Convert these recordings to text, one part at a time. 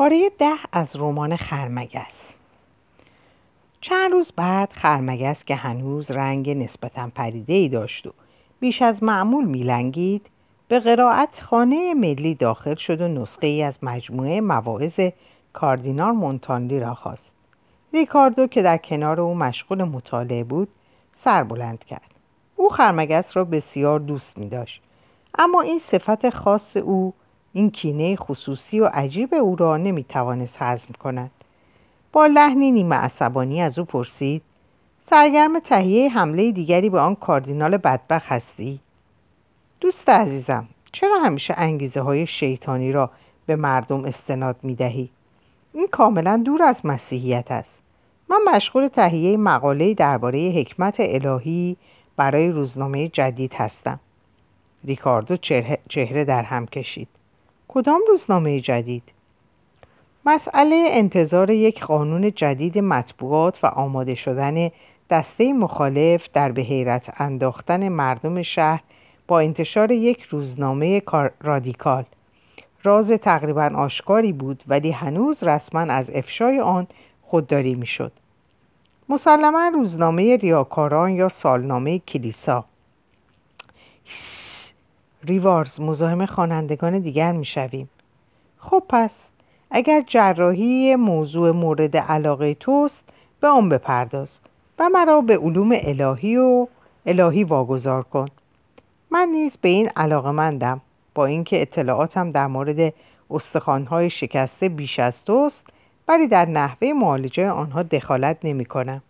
پاره ده از رمان خرمگس. چند روز بعد خرمگس که هنوز رنگ نسبتا پریده ای داشت و بیش از معمول میلنگید به قرائت خانه ملی داخل شد و نسخه ای از مجموعه مواعظ کاردینال مونتانلی را خواست. ریکاردو که در کنار او مشغول مطالعه بود سر بلند کرد. او خرمگس را بسیار دوست می داشت اما این صفت خاص او این کینه خصوصی و عجیب او را نمی توانست حزم کند با لحنی نیمه عصبانی از او پرسید سرگرم تهیه حمله دیگری به آن کاردینال بدبخ هستی؟ دوست عزیزم چرا همیشه انگیزه های شیطانی را به مردم استناد می دهی؟ این کاملا دور از مسیحیت است من مشغول تهیه مقاله درباره حکمت الهی برای روزنامه جدید هستم ریکاردو چهره در هم کشید کدام روزنامه جدید؟ مسئله انتظار یک قانون جدید مطبوعات و آماده شدن دسته مخالف در به حیرت انداختن مردم شهر با انتشار یک روزنامه رادیکال. راز تقریبا آشکاری بود ولی هنوز رسما از افشای آن خودداری می‌شد. مسلما روزنامه ریاکاران یا سالنامه کلیسا. ریوارز مزاحم خوانندگان دیگر می‌شویم خب پس اگر جراحی موضوع مورد علاقه توست به آن بپرداز و مرا به علوم الهی و الهی واگذار کن من نیز به این علاقه مندم با اینکه اطلاعاتم در مورد استخوانهای شکسته بیش از توست ولی در نحوه معالجه آنها دخالت نمی کنم.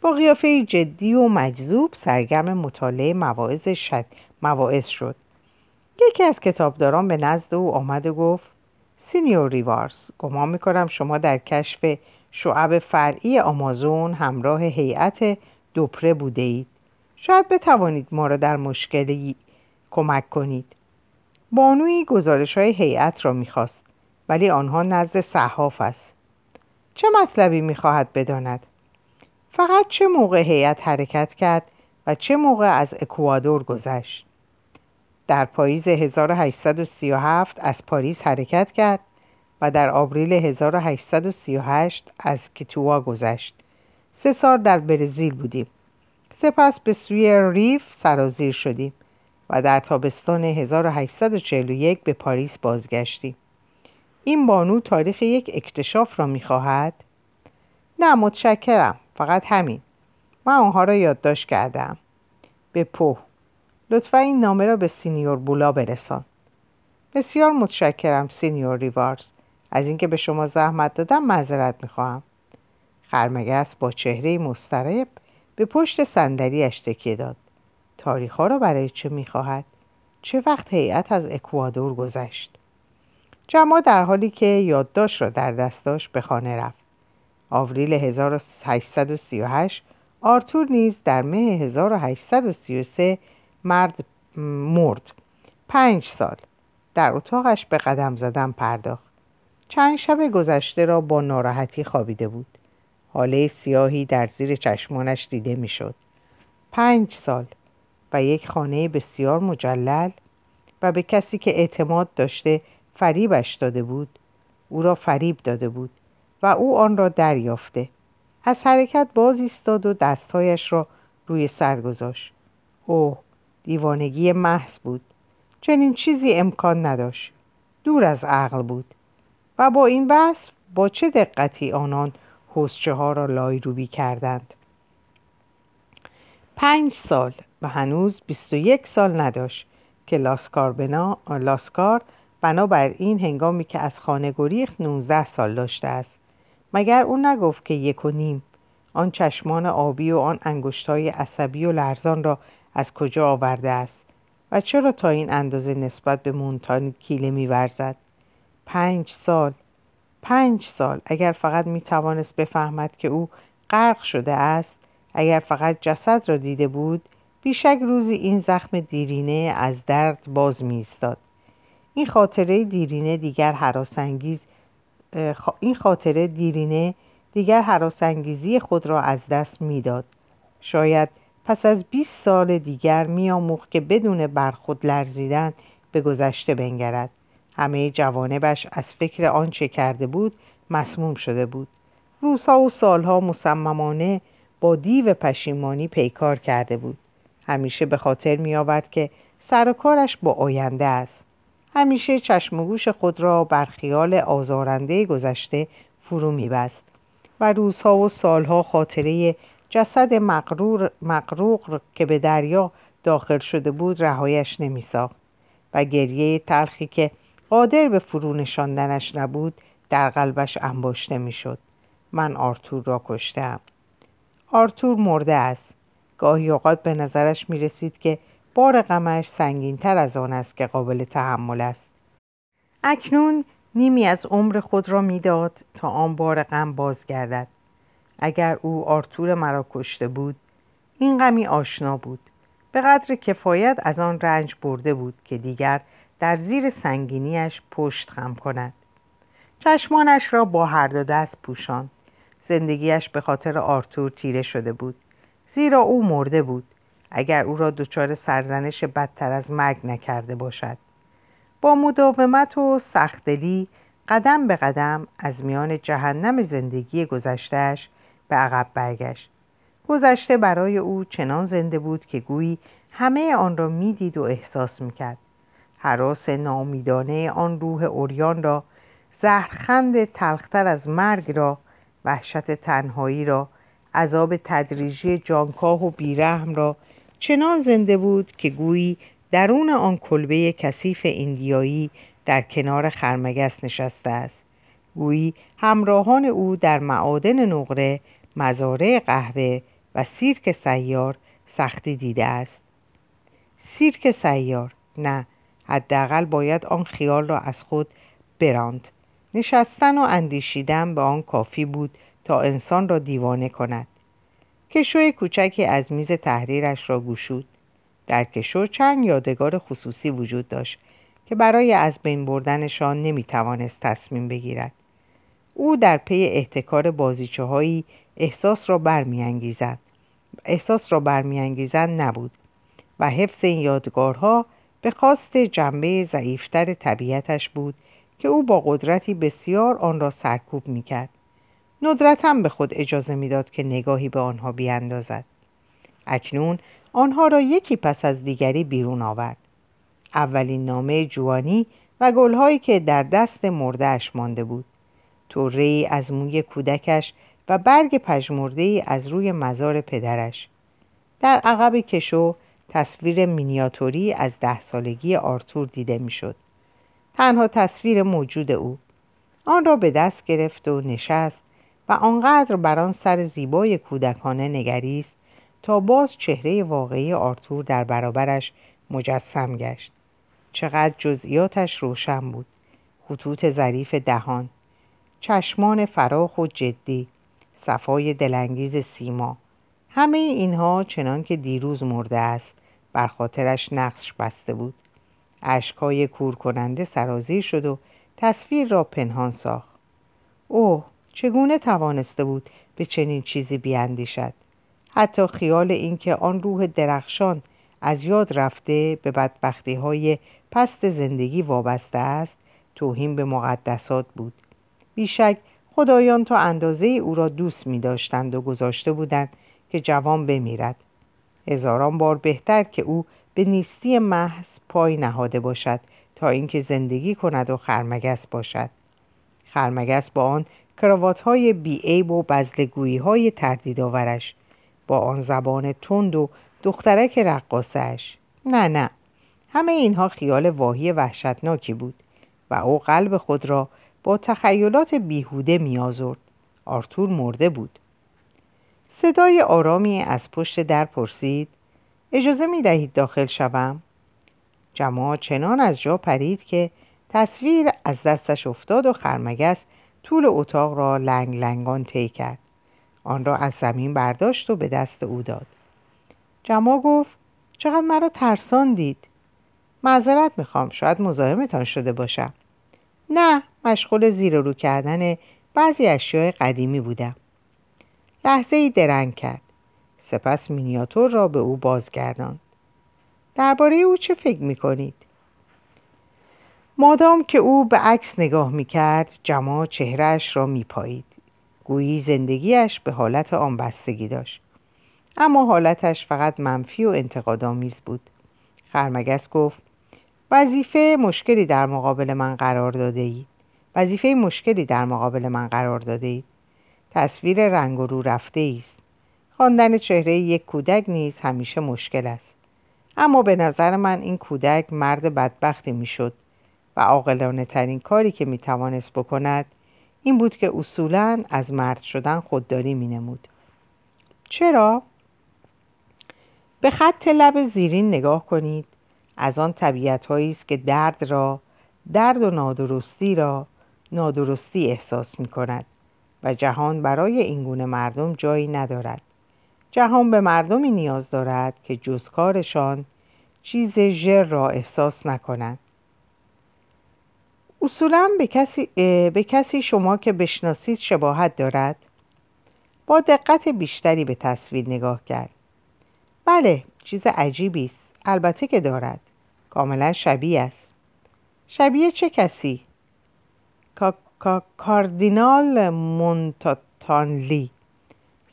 با قیافه جدی و مجذوب سرگرم مطالعه مواعظ شد مواعظ شد. یکی از کتابداران به نزد او آمد و گفت سینیور ریوارز گمان می‌کنم شما در کشف شعب فرعی آمازون همراه هیئت دوپره بوده اید. شاید بتوانید ما را در مشکلی کمک کنید. بانوی گزارش های هیئت را می‌خواست ولی آنها نزد صحاف است. چه مطلبی می‌خواهد بداند؟ فقط چه موقع هیئت حرکت کرد و چه موقع از اکوادور گذشت؟ در پاییز 1837 از پاریس حرکت کرد و در آوریل 1838 از کیتوا گذشت. سه سال در برزیل بودیم. سپس به سوی ریف سرازیر شدیم و در تابستان 1841 به پاریس بازگشتیم. این بانو تاریخ یک اکتشاف را می‌خواهد؟ نه متشکرم فقط همین من آنها را یادداشت کردم به پو لطفا این نامه را به سینیور بولا برسان. بسیار متشکرم سینیور ریوارز از اینکه به شما زحمت دادم معذرت می‌خواهم. خرمگس با چهره مسترب به پشت صندلیاش تکیه داد. تاریخها را برای چه می‌خواهد؟ چه وقت هیئت از اکوادور گذشت؟ جمع در حالی که یادداشت را در دست داشت به خانه رفت. آوریل 1838 آرتور نیز در مه 1833 مرد مرد. پنج سال. در اتاقش به قدم زدن پرداخت. چند شب گذشته را با ناراحتی خوابیده بود. حاله سیاهی در زیر چشمانش دیده می‌شد. پنج سال. و یک خانه بسیار مجلل و به کسی که اعتماد داشته فریبش داده بود او را فریب داده بود و او آن را دریافته. از حرکت باز ایستاد و دستهایش را روی سر گذاشت. اوه! دیوانگی محض بود. چنین چیزی امکان نداشت. دور از عقل بود. و با این وصف با چه دقتی آنان حسچه ها را لایروبی کردند؟ پنج سال و هنوز بیست و یک سال نداشت که لاسکار, بنا، لاسکار بنابر این هنگامی که از خانه گریخت 19 سال داشته است. مگر او نگفت که یک و نیم آن چشمان آبی و آن انگشتای عصبی و لرزان را از کجا آورده است و چرا تا این اندازه نسبت به مونتان کیله میورزد؟ پنج سال. پنج سال. اگر فقط می توانست بفهمد که او غرق شده است اگر فقط جسد را دیده بود بیشک روزی این زخم دیرینه از درد باز می. این خاطره دیرینه دیگر حراسنگیز این خاطره دیرینه دیگر حراسنگیزی خود را از دست می‌داد. شاید پس از 20 سال دیگر میآموخت که بدون برخود لرزیدن به گذشته بنگرد. همه جوانبش از فکر آنچه کرده بود مسموم شده بود. روزها و سالها مصممانه با دیو پشیمانی پیکار کرده بود. همیشه به خاطر می آورد که سر و کارش با آینده است. همیشه چشم و گوش خود را بر خیال آزارنده گذشته فرو میبست و روزها و سالها خاطره جسد مقروق که به دریا داخل شده بود رهایش نمیساخت و گریه تلخی که قادر به فرو نشاندنش نبود در قلبش انباشته می‌شد. من آرتور را کشتم. آرتور مرده است. گاهی اوقات به نظرش می رسید که بار غمش سنگین تر از آن است که قابل تحمل است. اکنون نیمی از عمر خود را می‌داد تا آن بار غم بازگردد. اگر او آرتور مرا کشته بود این غمی آشنا بود. به قدر کفایت از آن رنج برده بود که دیگر در زیر سنگینیش پشت خم کند. چشمانش را با هر دو دست پوشاند. زندگیش به خاطر آرتور تیره شده بود. زیرا او مرده بود. اگر او را دچار سرزنش بدتر از مرگ نکرده باشد. با مداومت و سختدلی قدم به قدم از میان جهنم زندگی گذشتهش به عقب برگشت. گذشته برای او چنان زنده بود که گویی همه آن را می‌دید و احساس می‌کرد. حراس نامیدانه آن روح اوریان را زهرخند تلختر از مرگ را وحشت تنهایی را عذاب تدریجی جانکاه و بیرحم را چنان زنده بود که گویی درون آن کلبه کثیف ایندیایی در کنار خرمگس نشسته است. گویی همراهان او در معادن نقره مزارع قهوه و سیرک سیار سختی دیده است. سیرک سیار؟ نه حداقل باید آن خیال را از خود براند. نشستن و اندیشیدن به آن کافی بود تا انسان را دیوانه کند. کشوی کوچکی از میز تحریرش را گشود. در کشو چند یادگار خصوصی وجود داشت که برای از بین بردنشان نمی‌توانست تصمیم بگیرد. او در پی احتکار بازیچه هایی احساس را برمیانگیزد. احساس را برمیانگیزند نبود و حفظ این یادگارها به خواست جنبه ضعیفتر طبیعتش بود که او با قدرتی بسیار آن را سرکوب می‌کرد. ندرتم به خود اجازه می‌داد که نگاهی به آنها بیاندازد. اکنون آنها را یکی پس از دیگری بیرون آورد. اولین نامه جوانی و گلهایی که در دست مردهش مانده بود. توره از موی کودکش و برگ پژمرده از روی مزار پدرش. در عقب کشو تصویر مینیاتوری از ده سالگی آرتور دیده می‌شد. تنها تصویر موجود او. آن را به دست گرفت و نشست و آنقدر بر آن سر زیبای کودکانه نگریست تا باز چهره واقعی آرتور در برابرش مجسم گشت. چقدر جزئیاتش روشن بود. خطوط ظریف دهان چشمان فراخ و جدی صفای دلانگیز سیما. همه اینها چنان که دیروز مرده است بر خاطرش نقش بسته بود. اشکهای کور کننده سرازیر شد و تصویر را پنهان ساخت. اوه چگونه توانسته بود به چنین چیزی بیاندیشد؟ حتی خیال اینکه آن روح درخشان از یاد رفته به بدبختی های پست زندگی وابسته است توهین به مقدسات بود. بیشک خدایان تا اندازه او را دوست می داشتند و گذاشته بودند که جوان بمیرد. هزاران بار بهتر که او به نیستی محض پای نهاده باشد تا اینکه زندگی کند و خرمگس باشد. خرمگس با آن کراوات های بیعیب و بزلگویی های تردیدآورش با آن زبان تند و دخترک رقاسش نه نه. همه اینها خیال واهی وحشتناکی بود و او قلب خود را با تخیلات بیهوده میازرد آرتور مرده بود. صدای آرامی از پشت در پرسید اجازه می دهید داخل شوم؟ جماعت چنان از جا پرید که تصویر از دستش افتاد و خرمگس طول اتاق را لنگ لنگان طی کرد. آن را از زمین برداشت و به دست او داد. جما گفت چقدر مرا ترسان دید معذرت می‌خوام شاید مزاحمتان شده باشم. نه مشغول زیر رو کردن بعضی اشیاء قدیمی بودم. لحظه ای درنگ کرد. سپس مینیاتور را به او بازگرداند. درباره او چه فکر می‌کنید؟ مادام که او به عکس نگاه می‌کرد جماع چهرهش را میپایید. گویی زندگیش به حالت آن بستگی داشت. اما حالتش فقط منفی و انتقادآمیز بود. خرمگس گفت وظیفه مشکلی در مقابل من قرار داده اید. وظیفه مشکلی در مقابل من قرار داده اید. تصویر رنگ و رو رفته است. خواندن چهره یک کودک نیز همیشه مشکل است. اما به نظر من این کودک مرد بدبختی می‌شد و عاقلانه ترین کاری که می توانست بکند این بود که اصولا از مرد شدن خودداری می نمود. چرا؟ به خط لب زیرین نگاه کنید. از آن طبیعت است که درد را درد و نادرستی را نادرستی احساس می کند و جهان برای این گونه مردم جایی ندارد. جهان به مردمی نیاز دارد که جز کارشان چیز ژر را احساس نکنند. اصولا به کسی, به کسی شما که بشناسید شباهت دارد؟ با دقت بیشتری به تصویر نگاه کرد. بله چیز عجیبی است. البته که دارد. کاملا شبیه است. شبیه چه کسی؟ کاردینال مونتاتانلی.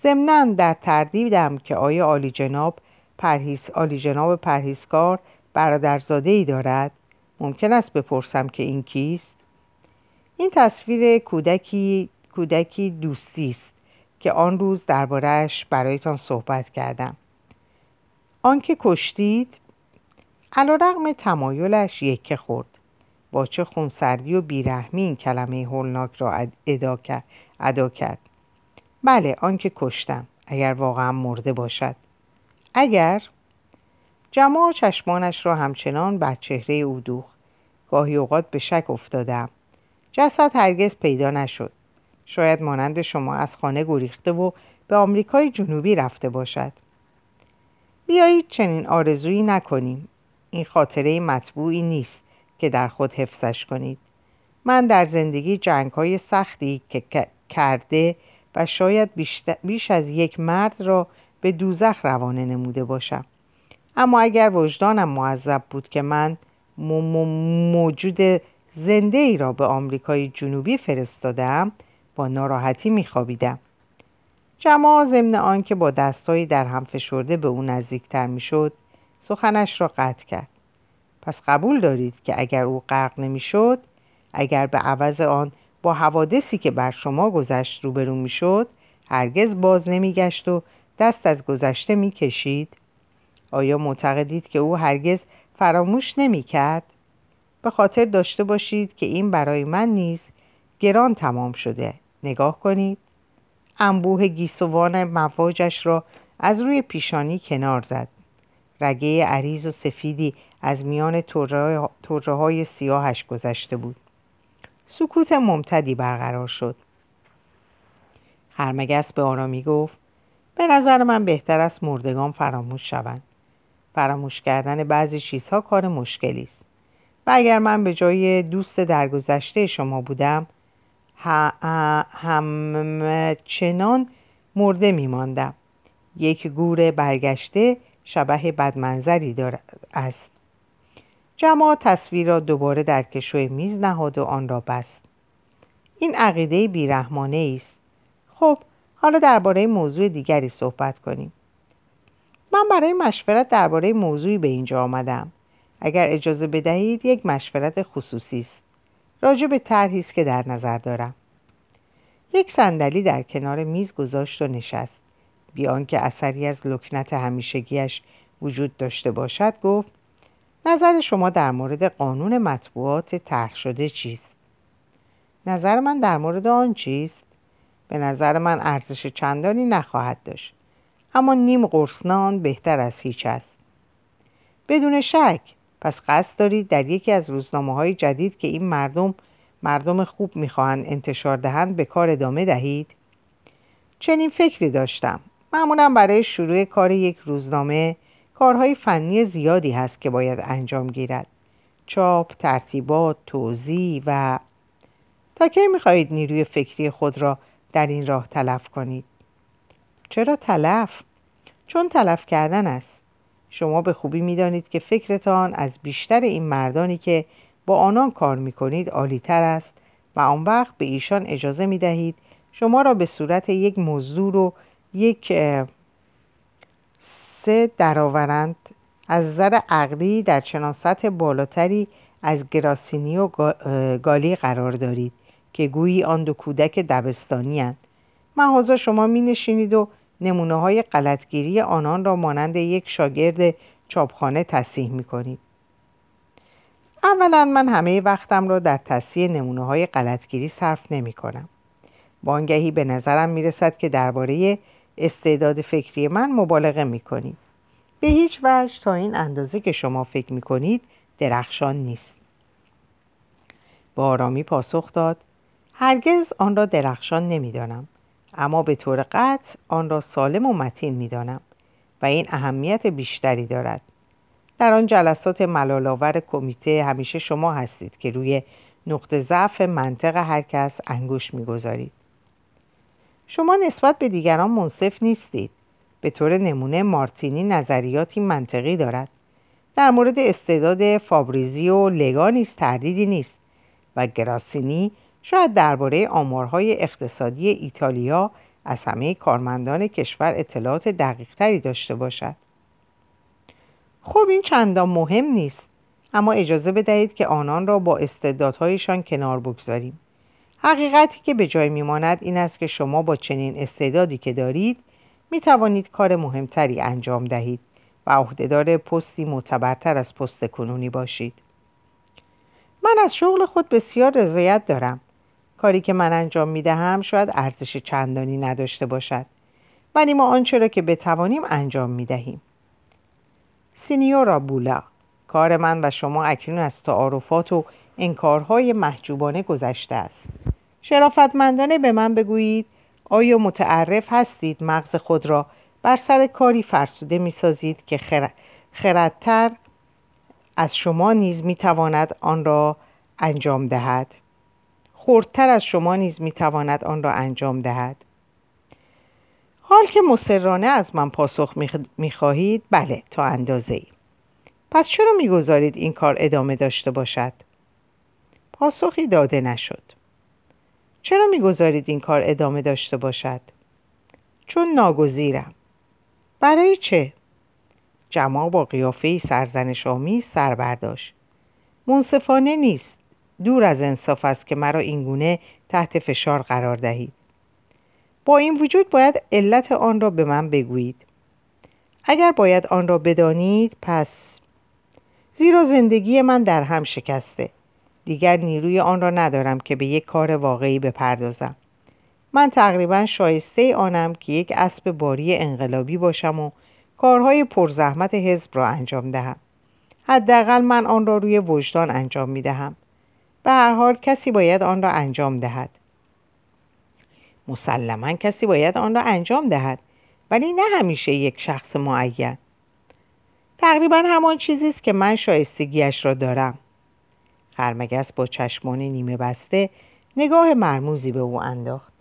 ضمنا در تردیدم که آیا عالی جناب پرهیز عالی جناب پرهیزکار برادرزاده ای دارد ممکن است بپرسم که این کیست؟ این تصویر کودکی کودکی دوستی است که آن روز دربارهش برایتان صحبت کردم. آنکه کشتید علیرغم تمایلش یکه خورد. با چه خونسردی و بیرحمی این کلمه هولناک را ادا کرد. بله آنکه کشتم اگر واقعا مرده باشد. اگر؟ جماع چشمانش را همچنان بر چهره او دوخت. گاهی اوقات به شک افتادم. جسد هرگز پیدا نشد. شاید مانند شما از خانه گریخته و به آمریکای جنوبی رفته باشد. بیایید چنین آرزویی نکنیم. این خاطره مطبوعی نیست که در خود حفظش کنید. من در زندگی جنگ های سختی که کرده و شاید بیش از یک مرد را به دوزخ روانه نموده باشم. اما اگر وجدانم معذب بود که من موجود زنده ای را به آمریکای جنوبی فرستادم با ناراحتی میخوابیدم. جماع ضمن آنکه با دستهایی در هم فشرده به او نزدیکتر می‌شد سخنش را قطع کرد. پس قبول دارید که اگر او غرق نمی‌شد اگر به عوض آن با حوادثی که بر شما گذشت روبرو می‌شد هرگز باز نمیگشت و دست از گذشته می‌کشید. آیا معتقدید که او هرگز فراموش نمی‌کرد؟ به خاطر داشته باشید که این برای من نیز گران تمام شده. نگاه کنید. انبوه گیسوان مواجش را از روی پیشانی کنار زد. رگه عریض و سفیدی از میان طره های سیاهش گذشته بود. سکوت ممتدی برقرار شد. خرمگس به آرامی گفت به نظر من بهتر است مردگان فراموش شوند. فراموش کردن بعضی چیزها کار مشکلی است. و اگر من به جای دوست درگذشته شما بودم همچنان مرده میماندم. یک گور برگشته شبه بدمنظری است. جماع تصویر را دوباره در کشوی میز نهاد و آن را بست. این عقیده بیرحمانه است. خب حالا درباره موضوع دیگری صحبت کنیم. من برای مشورت درباره موضوعی به اینجا آمدم. اگر اجازه بدهید یک مشورت خصوصی است. راجع به طرحی است که در نظر دارم. یک صندلی در کنار میز گذاشت و نشست. بیان که اثری از لکنت همیشگیش وجود داشته باشد گفت نظر شما در مورد قانون مطبوعات طرح شده چیست؟ نظر من در مورد آن چیست؟ به نظر من ارزش چندانی نخواهد داشت اما نیم قرصنان بهتر از هیچ است. بدون شک پس قصد دارید در یکی از روزنامه های جدید که این مردم مردم خوب می‌خواهند انتشار دهند به کار ادامه دهید؟ چنین فکری داشتم. معمولا برای شروع کار یک روزنامه کارهای فنی زیادی هست که باید انجام گیرد. چاپ، ترتیبات، توضیح و تا کی می‌خواهید نیروی فکری خود را در این راه تلف کنید؟ چرا تلف؟ چون تلف کردن است. شما به خوبی می‌دانید که فکرتان از بیشتر این مردانی که با آنان کار می کنید عالیتر است و آن وقت به ایشان اجازه می دهید شما را به صورت یک مزدور و یک سه درآورند از نظر عقلی در چنان سطح بالاتری از گراسینی و گالی قرار دارید که گویی آن دو کودک دبستانی هند. محاضا شما می نشینید و نمونه های غلطگیری آنان را مانند یک شاگرد چاپخانه تصیح می کنید. اولا من همه وقتم را در تصیح نمونه های غلطگیری صرف نمی کنم. بانگهی به نظرم می رسد که درباره استعداد فکری من مبالغه می کنید. به هیچ وجه تا این اندازه که شما فکر می کنید درخشان نیست. با آرامی پاسخ داد هرگز آن را درخشان نمی‌دانم اما به طور قطع آن را سالم و متین می‌دانم و این اهمیت بیشتری دارد در آن جلسات ملالآور کمیته همیشه شما هستید که روی نقطه ضعف منطق هر کس انگوش می‌گذارید شما نسبت به دیگران منصف نیستید. به طور نمونه مارتینی نظریاتی منطقی دارد. در مورد استعداد فابریزی و لگا نیز تردیدی نیست و گراسینی شاید درباره آمارهای اقتصادی ایتالیا از همه کارمندان کشور اطلاعات دقیقتری داشته باشد. خب این چندان مهم نیست اما اجازه بدهید که آنان را با استعدادهایشان کنار بگذاریم. حقیقتی که به جای میماند این است که شما با چنین استعدادی که دارید می توانید کار مهمتری انجام دهید و عهدهدار پستی معتبرتر از پست کنونی باشید. من از شغل خود بسیار رضایت دارم. کاری که من انجام می دهم شاید ارزش چندانی نداشته باشد ولی ما آنچه را که بتوانیم انجام می دهیم سینیورا بولا کار من و شما اکنون از تعارفات و انکارهای محجوبانه گذشته است. شرافتمندانه به من بگویید آیا متعرف هستید مغز خود را؟ بر سر کاری فرسوده می سازید که خردتر از شما نیز می تواند آن را انجام دهد. خردتر از شما نیز می تواند آن را انجام دهد. حال که مسررانه از من پاسخ می خواهید بله تا اندازه ای پس چرا می‌گذارید این کار ادامه داشته باشد؟ پاسخی داده نشد. چرا می‌گذارید این کار ادامه داشته باشد؟ چون ناگزیرم. برای چه؟ جماع با قیافه سرزنش آمیز سر برداشت. منصفانه نیست. دور از انصاف است که مرا اینگونه تحت فشار قرار دهید. با این وجود باید علت آن را به من بگویید. اگر باید آن را بدانید پس زیرا زندگی من در هم شکسته. دیگر نیروی آن را ندارم که به یک کار واقعی بپردازم. من تقریبا شایسته آنم که یک اسب باری انقلابی باشم و کارهای پرزحمت حزب را انجام دهم. حداقل من آن را روی وجدان انجام می دهم. به هر حال کسی باید آن را انجام دهد. مسلما کسی باید آن را انجام دهد ولی نه همیشه یک شخص معین. تقریبا همان چیزی است که من شایستگیش را دارم. خرمگس با چشمان نیمه بسته نگاه مرموزی به او انداخت.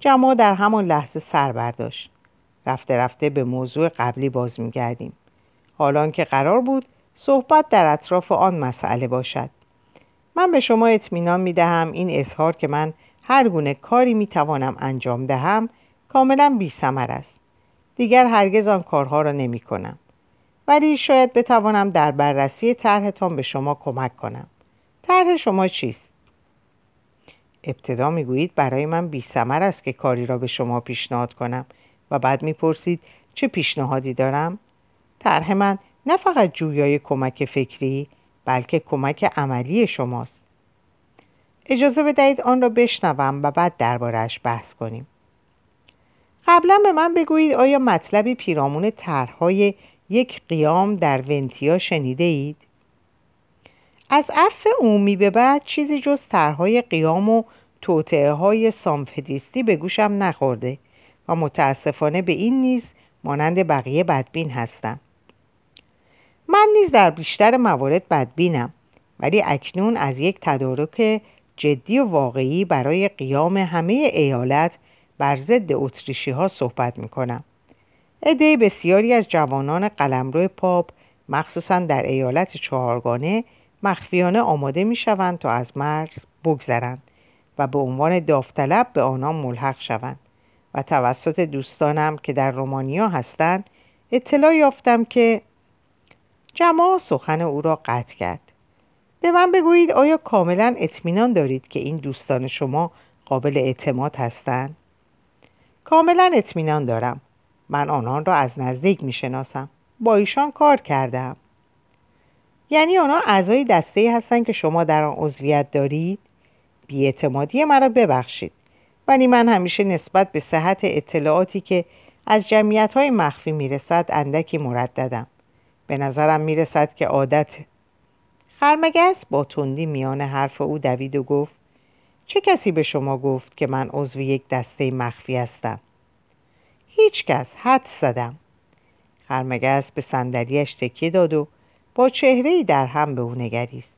جماع در همان لحظه سر برداشت. رفته رفته به موضوع قبلی باز میگردیم. حالان که قرار بود صحبت در اطراف آن مسئله باشد. من به شما اطمینان می دهم این اظهار که من هر گونه کاری می توانم انجام دهم کاملا بی سمر است. دیگر هرگز آن کارها را نمی کنم ولی شاید بتوانم در بررسی طرحتان به شما کمک کنم. طرح شما چیست؟ ابتدا می‌گویید برای من بی سمر است که کاری را به شما پیشنهاد کنم و بعد می‌پرسید چه پیشنهادی دارم؟ طرح من نه فقط جویای کمک فکری بلکه کمک عملی شماست. اجازه بدهید آن را بشنوم و بعد دربارهش بحث کنیم. قبلا به من بگویید آیا مطلبی پیرامون طرحهای یک قیام در ونتیا شنیده اید؟ از عفو عمومی به بعد چیزی جز طرحهای قیام و توطعه های سامفدیستی به گوشم نخورده و متاسفانه به این نیز مانند بقیه بدبین هستم من نیز در بیشتر موارد بدبینم ولی اکنون از یک تدارک جدی و واقعی برای قیام همه ایالت بر ضد اتریشی ها صحبت می کنم. عده بسیاری از جوانان قلمرو پاپ مخصوصا در ایالت چهارگانه مخفیانه آماده می شوند تا از مرز بگذرند و به عنوان داوطلب به آنان ملحق شوند و توسط دوستانم که در رومانیا هستند اطلاع یافتم که جماع سخن او را قطع کرد. به من بگویید آیا کاملا اطمینان دارید که این دوستان شما قابل اعتماد هستند؟ کاملا اطمینان دارم. من آنان را از نزدیک می شناسم با ایشان کار کردم یعنی آنها اعضای دسته هستند که شما در آن عضویت دارید. بیاعتمادی مرا ببخشید. ولی من همیشه نسبت به صحت اطلاعاتی که از جمعیت های مخفی می‌رسد اندکی مرددم. به نظرم می‌رسد که عادت خرمگس با تندی میان حرف او دوید و گفت چه کسی به شما گفت که من عضو یک دسته مخفی هستم؟ هیچ کس حد زدم. خرمگس به صندلیاش تکیه داد و با چهره در هم به او نگریست.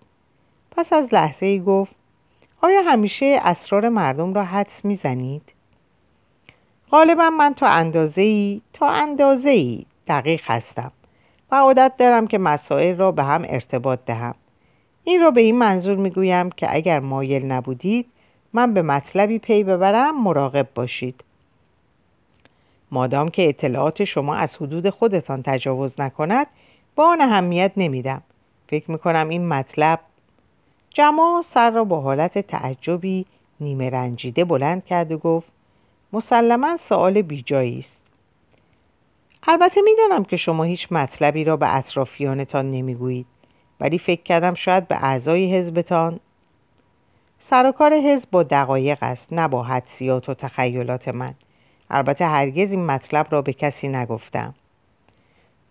پس از لحظه ای گفت آیا همیشه اسرار مردم را حدس می‌زنید؟ غالبا من تا اندازه ای تا اندازه ای دقیق هستم و عادت دارم که مسائل را به هم ارتباط دهم. این را به این منظور می‌گویم که اگر مایل نبودید من به مطلبی پی ببرم مراقب باشید. مادام که اطلاعات شما از حدود خودتان تجاوز نکند با آن اهمیت نمیدم. فکر می‌کنم این مطلب جماع سر را با حالت تعجبی نیمه رنجیده بلند کرد و گفت مسلما سوال بیجایی است. البته می‌دانم که شما هیچ مطلبی را به اطرافیانتان نمی‌گویید ولی فکر کردم شاید به اعضای حزبتان. سر و کار حزب با دقایق است نه با حدسیات و تخیلات من. البته هرگز این مطلب را به کسی نگفتم.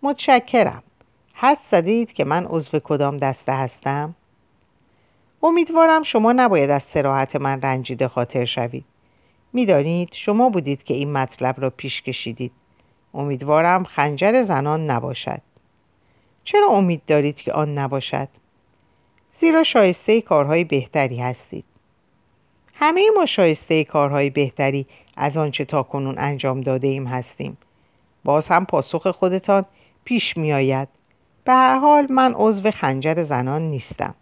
متشکرم. حد زدید که من عضو کدام دسته هستم؟ امیدوارم شما نباید از سراحت من رنجیده خاطر شوید. می‌دانید شما بودید که این مطلب را پیش کشیدید. امیدوارم خنجر زنان نباشد. چرا امید دارید که آن نباشد؟ زیرا شایسته کارهای بهتری هستید. همه ما شایسته کارهای بهتری از آنچه تا کنون انجام داده ایم هستیم. باز هم پاسخ خودتان پیش می آید به هر حال من عضو خنجر زنان نیستم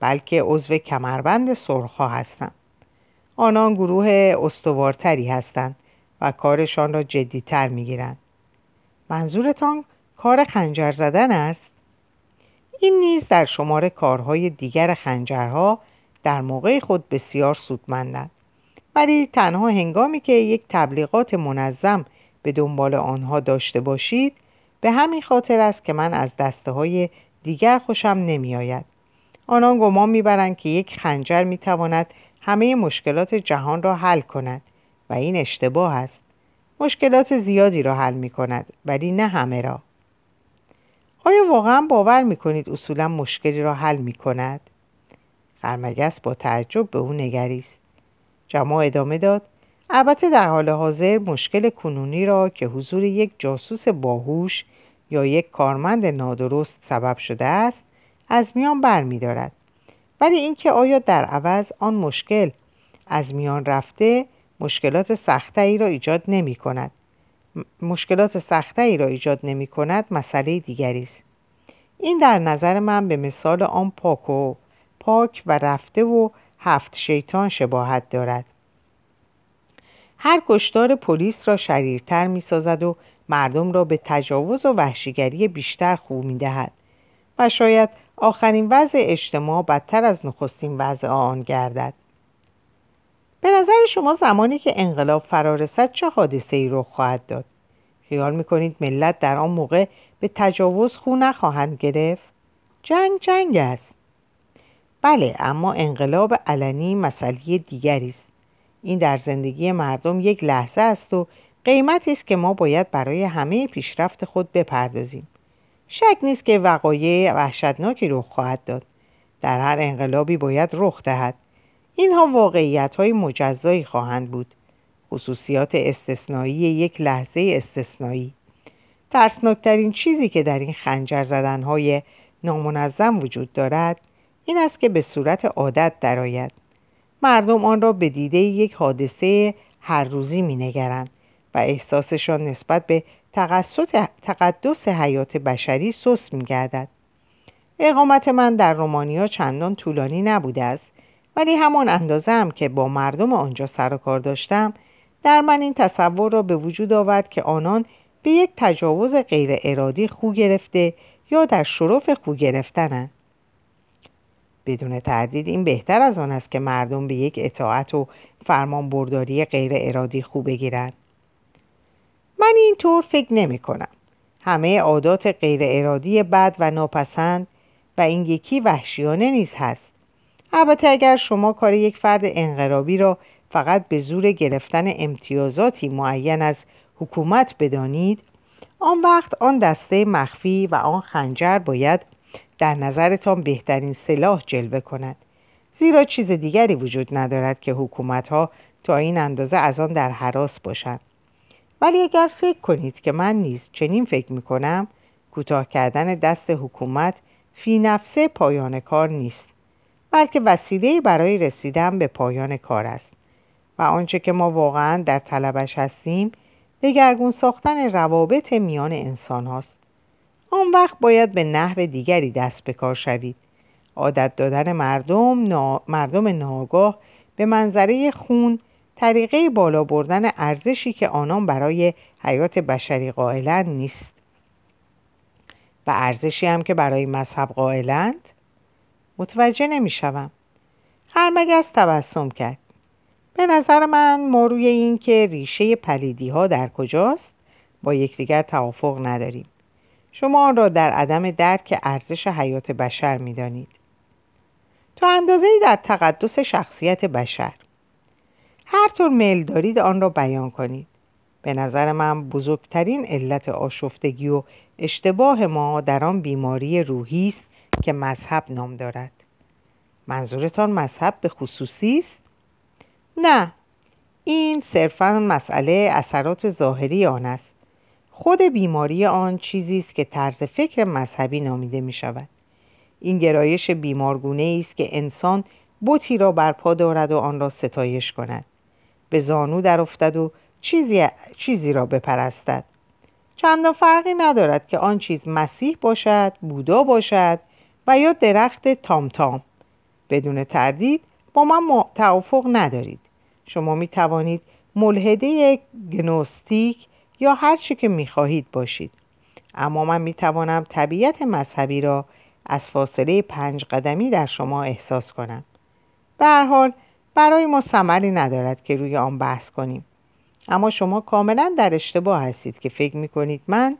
بلکه عضو کمربند سرخها هستم. آنان گروه استوارتری هستند و کارشان را جدیتر می گیرند منظورتان کار خنجر زدن است؟ این نیز در شمار کارهای دیگر خنجرها در موقع خود بسیار سودمندند. ولی تنها هنگامی که یک تبلیغات منظم به دنبال آنها داشته باشید به همین خاطر است که من از دسته های دیگر خوشم نمی آید. آنان گمان می‌برند که یک خنجر می‌تواند همه مشکلات جهان را حل کند و این اشتباه است. مشکلات زیادی را حل می کند ولی نه همه را. آیا واقعا باور می کنید اصولا مشکلی را حل می کند؟ خرمگس با تعجب به او نگریست. جماع ادامه داد البته در حال حاضر مشکل کنونی را که حضور یک جاسوس باهوش یا یک کارمند نادرست سبب شده است از میان بر می دارد. ولی اینکه آیا در عوض آن مشکل از میان رفته مشکلات سخته ای را ایجاد نمی کند مشکلات سخته ای را ایجاد نمی کند مسئله دیگری است. این در نظر من به مثال آن پاک و پاک و رفته و هفت شیطان شباهت دارد. هر کشتار پلیس را شریرتر می سازد و مردم را به تجاوز و وحشیگری بیشتر خو می دهد و شاید آخرین وضع اجتماع بدتر از نخستین وضع آن گردد. به نظر شما زمانی که انقلاب فرارسد چه حادثه ای رخ خواهد داد؟ خیال می‌کنید ملت در آن موقع به تجاوز خو نخواهند گرفت؟ جنگ جنگ است. بله اما انقلاب علنی مسئله دیگری است. این در زندگی مردم یک لحظه است و قیمتی است که ما باید برای همه پیشرفت خود بپردازیم. شک نیست که وقایع وحشتناکی رخ خواهد داد. در هر انقلابی باید رخ دهد. اینها واقعیت های مجزایی خواهند بود. خصوصیات استثنایی یک لحظه استثنایی. ترسناکترین چیزی که در این خنجر زدنهای نامنظم وجود دارد این است که به صورت عادت درآید. مردم آن را به دیده یک حادثه هر روزی می نگرند و احساسشان نسبت به تقدس حیات بشری سوس می گردد. اقامت من در رومانیا چندان طولانی نبوده است ولی همان اندازه هم که با مردم آنجا سر و کار داشتم در من این تصور را به وجود آورد که آنان به یک تجاوز غیر ارادی خو گرفته یا در شرف خو گرفتنند بدون تردید این بهتر از آن است که مردم به یک اطاعت و فرمان برداری غیر ارادی خو بگیرند. من اینطور فکر نمی کنم. همه عادات غیر ارادی بد و ناپسند و این یکی وحشیانه نیز هست. البته اگر شما کار یک فرد انقلابی را فقط به زور گرفتن امتیازاتی معین از حکومت بدانید آن وقت آن دسته مخفی و آن خنجر باید در نظرتان بهترین سلاح جلوه کند. زیرا چیز دیگری وجود ندارد که حکومت ها تا این اندازه از آن در حراس باشند. ولی اگر فکر کنید که من نیز چنین فکر می کنم کوتاه کردن دست حکومت فی نفسه پایان کار نیست بلکه وسیله برای رسیدن به پایان کار است. و آنچه که ما واقعا در طلبش هستیم دگرگون ساختن روابط میان انسان هاست آن وقت باید به نحو دیگری دست به کار شوید. عادت دادن مردم, مردم ناگاه به منظره خون طریقه بالا بردن ارزشی که آنان برای حیات بشری قائلند نیست. و ارزشی هم که برای مذهب قائلند؟ متوجه نمی‌شوم. خرمگس تبسم کرد. به نظر من ما روی این که ریشه پلیدی ها در کجاست با یکدیگر توافق نداریم. شما آن را در عدم درک ارزش حیات بشر می‌دانید. تا اندازه در تقدس شخصیت بشر. هر طور میل دارید آن را بیان کنید. به نظر من بزرگترین علت آشفتگی و اشتباه ما در آن بیماری روحی است که مذهب نام دارد. منظورتان مذهب به خصوصی است؟ نه. این صرفا مسئله اثرات ظاهری آن است. خود بیماری آن چیزی است که طرز فکر مذهبی نامیده می شود این گرایش بیمارگونه است که انسان بوتی را برپا دارد و آن را ستایش کند. به زانو در افتد و چیزی, چیزی را بپرستد. چندان فرقی ندارد که آن چیز مسیح باشد بودا باشد و یا درخت تام تام بدون تردید با من توافق ندارید. شما می توانید ملحده گنوستیک یا هر چی که می خواهید باشید. اما من می توانم طبیعت مذهبی را از فاصله پنج قدمی در شما احساس کنم. به حال برای ما ثمری ندارد که روی آن بحث کنیم. اما شما کاملا در اشتباه هستید که فکر می کنید من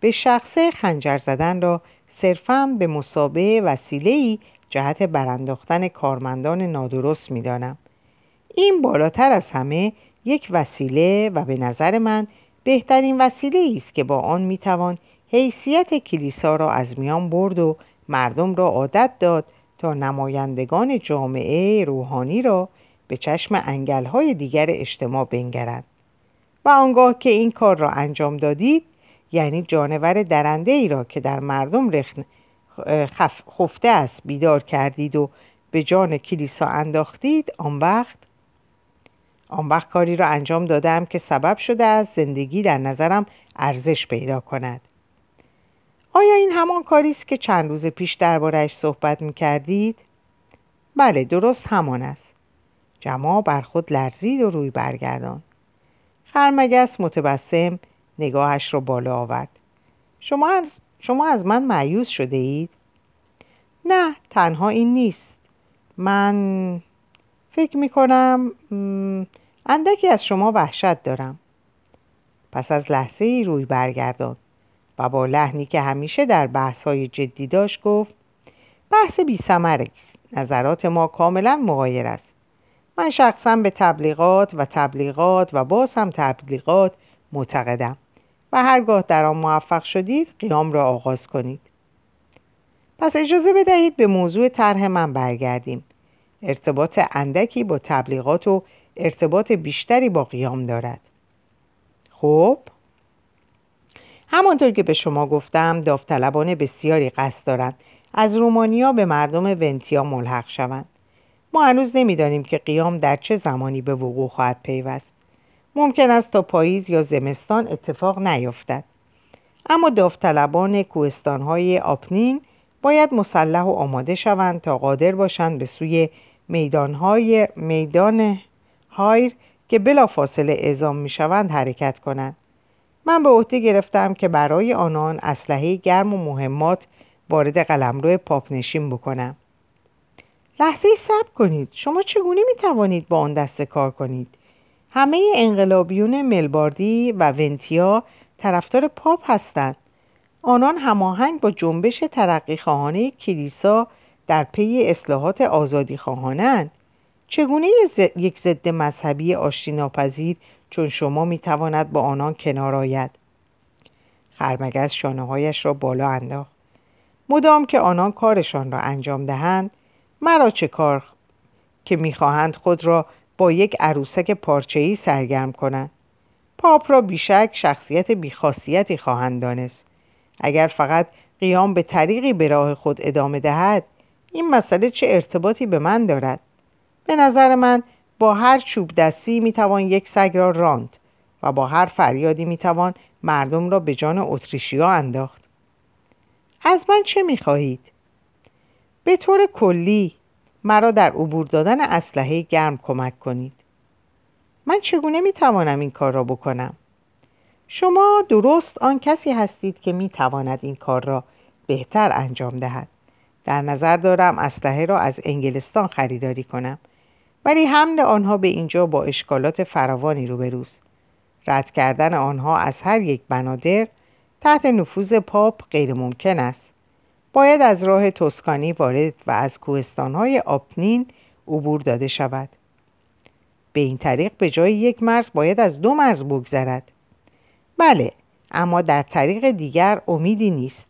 به شخصه خنجر زدن را صرفا به مسابه وسیله‌ای جهت برانداختن کارمندان نادرست می دانم. این بالاتر از همه یک وسیله و به نظر من بهترین وسیله است که با آن می توان حیثیت کلیسا را از میان برد و مردم را عادت داد تا نمایندگان جامعه روحانی را به چشم انگلهای دیگر اجتماع بنگرند. و آنگاه که این کار را انجام دادید یعنی جانور درنده ای را که در مردم رخن خفته است بیدار کردید و به جان کلیسا انداختید آن وقت آن وقت کاری را انجام دادم که سبب شده است زندگی در نظرم ارزش پیدا کند. آیا این همان کاری است که چند روز پیش دربارهش صحبت می کردید؟ بله درست همان است. جماع بر خود لرزید و روی برگردان خرمگس متبسم نگاهش را بالا آورد. شما از, شما از من معیوز شده اید؟ نه تنها این نیست. من فکر می کنم اندکی از شما وحشت دارم. پس از لحظه ای روی برگردان و با لحنی که همیشه در بحث های جدی داشت گفت بحث بی است. نظرات ما کاملا مغایر است. من شخصا به تبلیغات و تبلیغات و باز هم تبلیغات معتقدم و هرگاه در آن موفق شدید قیام را آغاز کنید. پس اجازه بدهید به موضوع طرح من برگردیم. ارتباط اندکی با تبلیغات و ارتباط بیشتری با قیام دارد. خب همانطور که به شما گفتم داوطلبان بسیاری قصد دارند از رومانیا به مردم ونتیا ملحق شوند. ما هنوز نمی‌دانیم که قیام در چه زمانی به وقوع خواهد پیوست. ممکن است تا پاییز یا زمستان اتفاق نیفتد. اما داوطلبان کوهستانهای آپنین باید مسلح و آماده شوند تا قادر باشند به سوی میدانهای میدان هایر که بلا فاصله اعزام می شوند حرکت کنند. من به عهده گرفتم که برای آنان اسلحه گرم و مهمات وارد قلمرو پاپ نشین بکنم. لحظه صبر کنید. شما چگونه می توانید با آن دسته کار کنید؟ همه انقلابیون ملباردی و ونتیا طرفدار پاپ هستند. آنان هماهنگ با جنبش ترقی خواهانه کلیسا در پی اصلاحات آزادی خواهانند. چگونه یک ضد مذهبی آشتی ناپذیر چون شما می‌تواند با آنان کنار آید؟ خرمگز شانه هایش را بالا انداخت. مدام که آنان کارشان را انجام دهند مرا چه کار که می‌خواهند خود را با یک عروسک پارچه‌ای سرگرم کنند؟ پاپ را بیشک شخصیت بیخاصیتی خواهند دانست. اگر فقط قیام به طریقی به راه خود ادامه دهد این مسئله چه ارتباطی به من دارد؟ به نظر من با هر چوب دستی می‌توان یک سگ را راند و با هر فریادی می‌توان مردم را به جان اتریشیا انداخت. از من چه می‌خواهید؟ به طور کلی مرا در عبور دادن اسلحه گرم کمک کنید. من چگونه می‌توانم این کار را بکنم؟ شما درست آن کسی هستید که می‌تواند این کار را بهتر انجام دهد. در نظر دارم اسلحه را از انگلستان خریداری کنم. ولی حمل آنها به اینجا با اشکالات فراوانی روبروست. رد کردن آنها از هر یک بنادر تحت نفوذ پاپ غیر ممکن است. باید از راه توسکانی وارد و از کوهستانهای آپنین عبور داده شود. به این طریق به جای یک مرز باید از دو مرز بگذرد. بله اما در طریق دیگر امیدی نیست.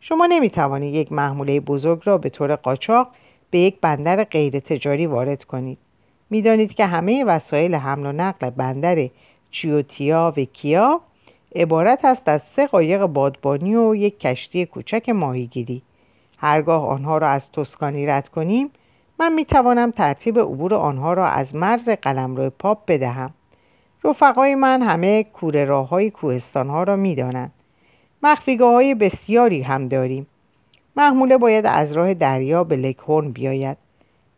شما نمی توانید یک محموله بزرگ را به طور قاچاق به یک بندر غیر تجاری وارد کنید. می‌دانید که همه وسایل حمل و نقل بندر چیوتیا و کیا عبارت است از سه قایق بادبانی و یک کشتی کوچک ماهیگیری. هرگاه آنها را از توسکانی رد کنیم من می توانم ترتیب عبور آنها را از مرز قلمرو پاپ بدهم. رفقای من همه کوره راه های کوهستان ها را می دانند مخفیگاه های بسیاری هم داریم. محموله باید از راه دریا به لکهورن بیاید.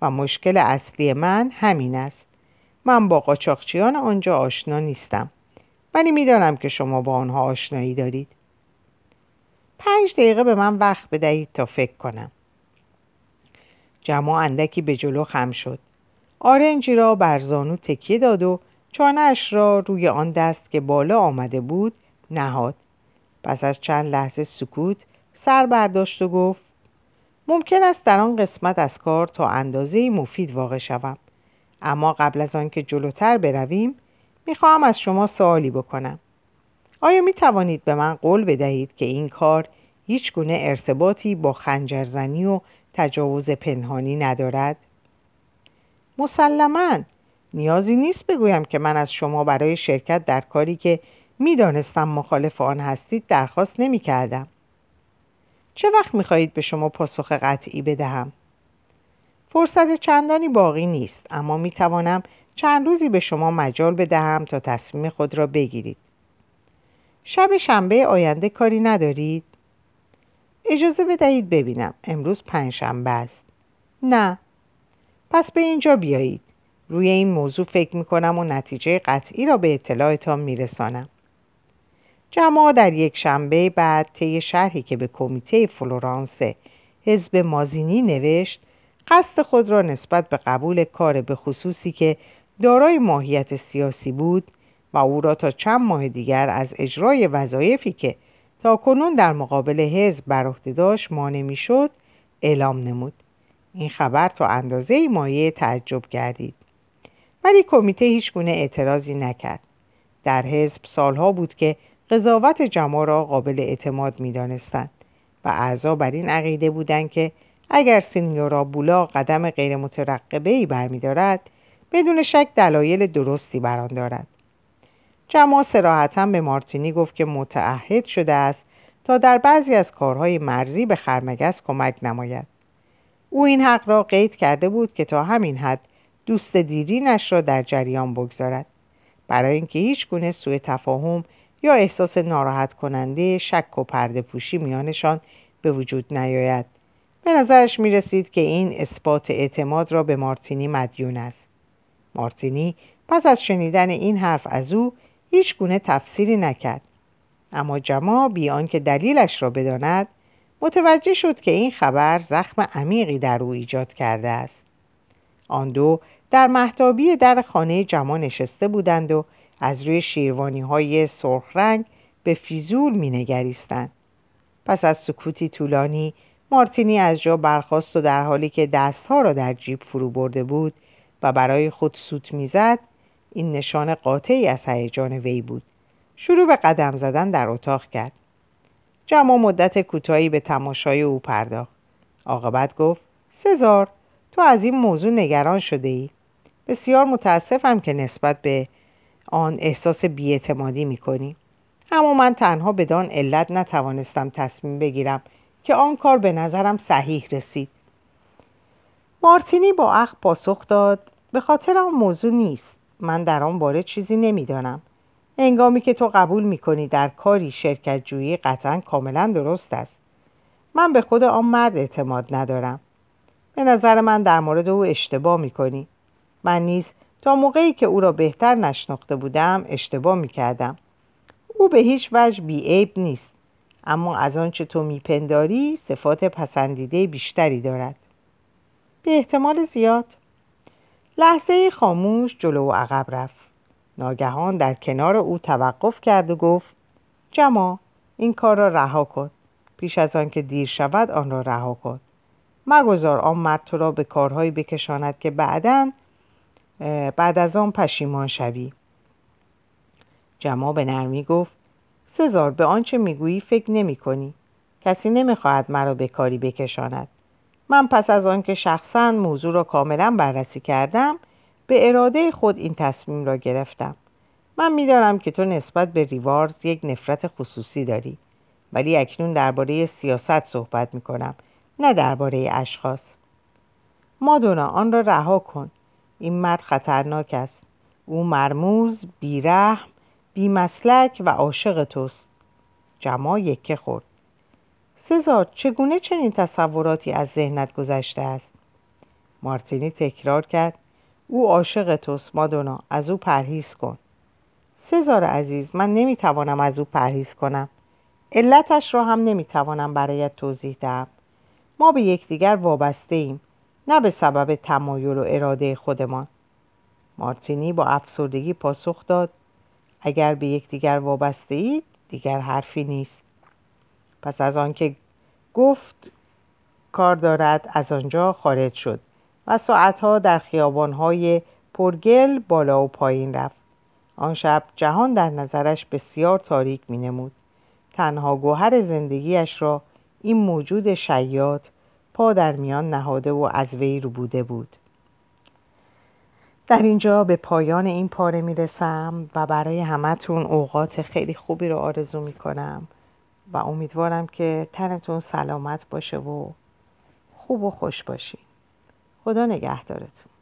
و مشکل اصلی من همین است. من با قاچاقچیان آنجا آشنا نیستم. ولی می‌دانم که شما با آنها آشنایی دارید. پنج دقیقه به من وقت بدهید تا فکر کنم. جمع اندکی به جلو خم شد. آرنجی را بر زانو تکیه داد و چانهاش را روی آن دست که بالا آمده بود نهاد. پس از چند لحظه سکوت سر برداشت و گفت ممکن است در آن قسمت از کار تا اندازه مفید واقع شوم اما قبل از آنکه جلوتر برویم می‌خواهم از شما سوالی بکنم آیا می توانید به من قول بدهید که این کار هیچ گونه ارتباطی با خنجرزنی و تجاوز پنهانی ندارد؟ مسلما نیازی نیست بگویم که من از شما برای شرکت در کاری که می‌دانستم مخالف آن هستید درخواست نمی کردم. چه وقت می خواهید به شما پاسخ قطعی بدهم؟ فرصت چندانی باقی نیست اما می توانم چند روزی به شما مجال بدهم تا تصمیم خود را بگیرید. شب شنبه آینده کاری ندارید؟ اجازه بدهید ببینم امروز پنج شنبه است. نه. پس به اینجا بیایید. روی این موضوع فکر می کنم و نتیجه قطعی را به اطلاعتان می رسانم. جماع در یک شنبه بعد طی شرحی که به کمیته فلورانس حزب مازینی نوشت قصد خود را نسبت به قبول کار به خصوصی که دارای ماهیت سیاسی بود و او را تا چند ماه دیگر از اجرای وظایفی که تا کنون در مقابل حزب بر عهده داشت مانع می‌شد اعلام نمود. این خبر تا اندازه مایه تعجب گردید. ولی کمیته هیچ گونه اعتراضی نکرد. در حزب سالها بود که قضاوت جمع را قابل اعتماد می دانستند و اعضا بر این عقیده بودند که اگر سینیورا بولا قدم غیر مترقبه ای برمیدارد بدون شک دلایل درستی بر آن دارد جمع سراحتا به مارتینی گفت که متعهد شده است تا در بعضی از کارهای مرزی به خرمگس کمک نماید. او این حق را قید کرده بود که تا همین حد دوست دیرینش را در جریان بگذارد. برای اینکه هیچ گونه سوء تفاهم یا احساس ناراحت کننده شک و پرده پوشی میانشان به وجود نیاید. به نظرش می رسید که این اثبات اعتماد را به مارتینی مدیون است. مارتینی پس از شنیدن این حرف از او هیچ گونه تفسیری نکرد. اما جما بیان که دلیلش را بداند متوجه شد که این خبر زخم عمیقی در او ایجاد کرده است. آن دو در محتابی در خانه جما نشسته بودند و از روی شیروانی های سرخ رنگ به فیزول می نگریستند. پس از سکوتی طولانی مارتینی از جا برخاست و در حالی که دستها را در جیب فرو برده بود و برای خود سوت می‌زد این نشان قاطعی از هیجان وی بود. شروع به قدم زدن در اتاق کرد. جمع مدت کوتاهی به تماشای او پرداخت. عاقبت گفت سزار تو از این موضوع نگران شده ای بسیار متاسفم که نسبت به آن احساس بیاعتمادی می‌کنی. اما من تنها بدان علت نتوانستم تصمیم بگیرم که آن کار به نظرم صحیح رسید. مارتینی با اخ پاسخ داد به خاطر آن موضوع نیست. من در آن باره چیزی نمی‌دانم. انگامی که تو قبول می‌کنی در کاری شرکت جویی قطعا کاملا درست است. من به خود آن مرد اعتماد ندارم. به نظر من در مورد او اشتباه می‌کنی. من نیز تا موقعی که او را بهتر نشناخته بودم اشتباه می‌کردم. او به هیچ وجه بیعیب نیست. اما از آنچه تو میپنداری صفات پسندیده بیشتری دارد. به احتمال زیاد. لحظه خاموش جلو و عقب رفت. ناگهان در کنار او توقف کرد و گفت جما این کار را رها کن. پیش از آنکه دیر شود آن را رها کن. مگذار آن مرد تو را به کارهایی بکشاند که بعدا بعد از آن پشیمان شوی. جما به نرمی گفت سزار به آنچه می‌گویی فکر نمی کنی. کسی نمی‌خواهد مرا به کاری بکشاند. من پس از آنکه شخصا موضوع را کاملا بررسی کردم به اراده خود این تصمیم را گرفتم. من می‌دانم که تو نسبت به ریوارز یک نفرت خصوصی داری. ولی اکنون درباره سیاست صحبت می کنم نه درباره اشخاص. مادونا آن را رها کن. این مرد خطرناک است. او مرموز بیرحم بیمسلک و عاشق توست. جما یکه خورد. سزار چگونه چنین تصوراتی از ذهنت گذشته است؟ مارتینی تکرار کرد. او عاشق توست مادونا از او پرهیز کن. سزار عزیز من نمی‌توانم از او پرهیز کنم. علتش را هم نمی‌توانم برایت توضیح دهم. ما به یکدیگر وابسته ایم نه به سبب تمایل و اراده خودمان. مارتینی با افسردگی پاسخ داد اگر به یکدیگر وابسته اید دیگر حرفی نیست. پس از آنکه گفت کار دارد از آنجا خارج شد و ساعتها در خیابانهای پرگل بالا و پایین رفت. آن شب جهان در نظرش بسیار تاریک می نمود. تنها گوهر زندگیش را این موجود شیاد پا در میان نهاده و از وی رو بوده بود. در اینجا به پایان این پاره می‌رسم و برای همتون اوقات خیلی خوبی رو آرزو می‌کنم و امیدوارم که تنتون سلامت باشه و خوب و خوش باشین. خدا نگهدارتون.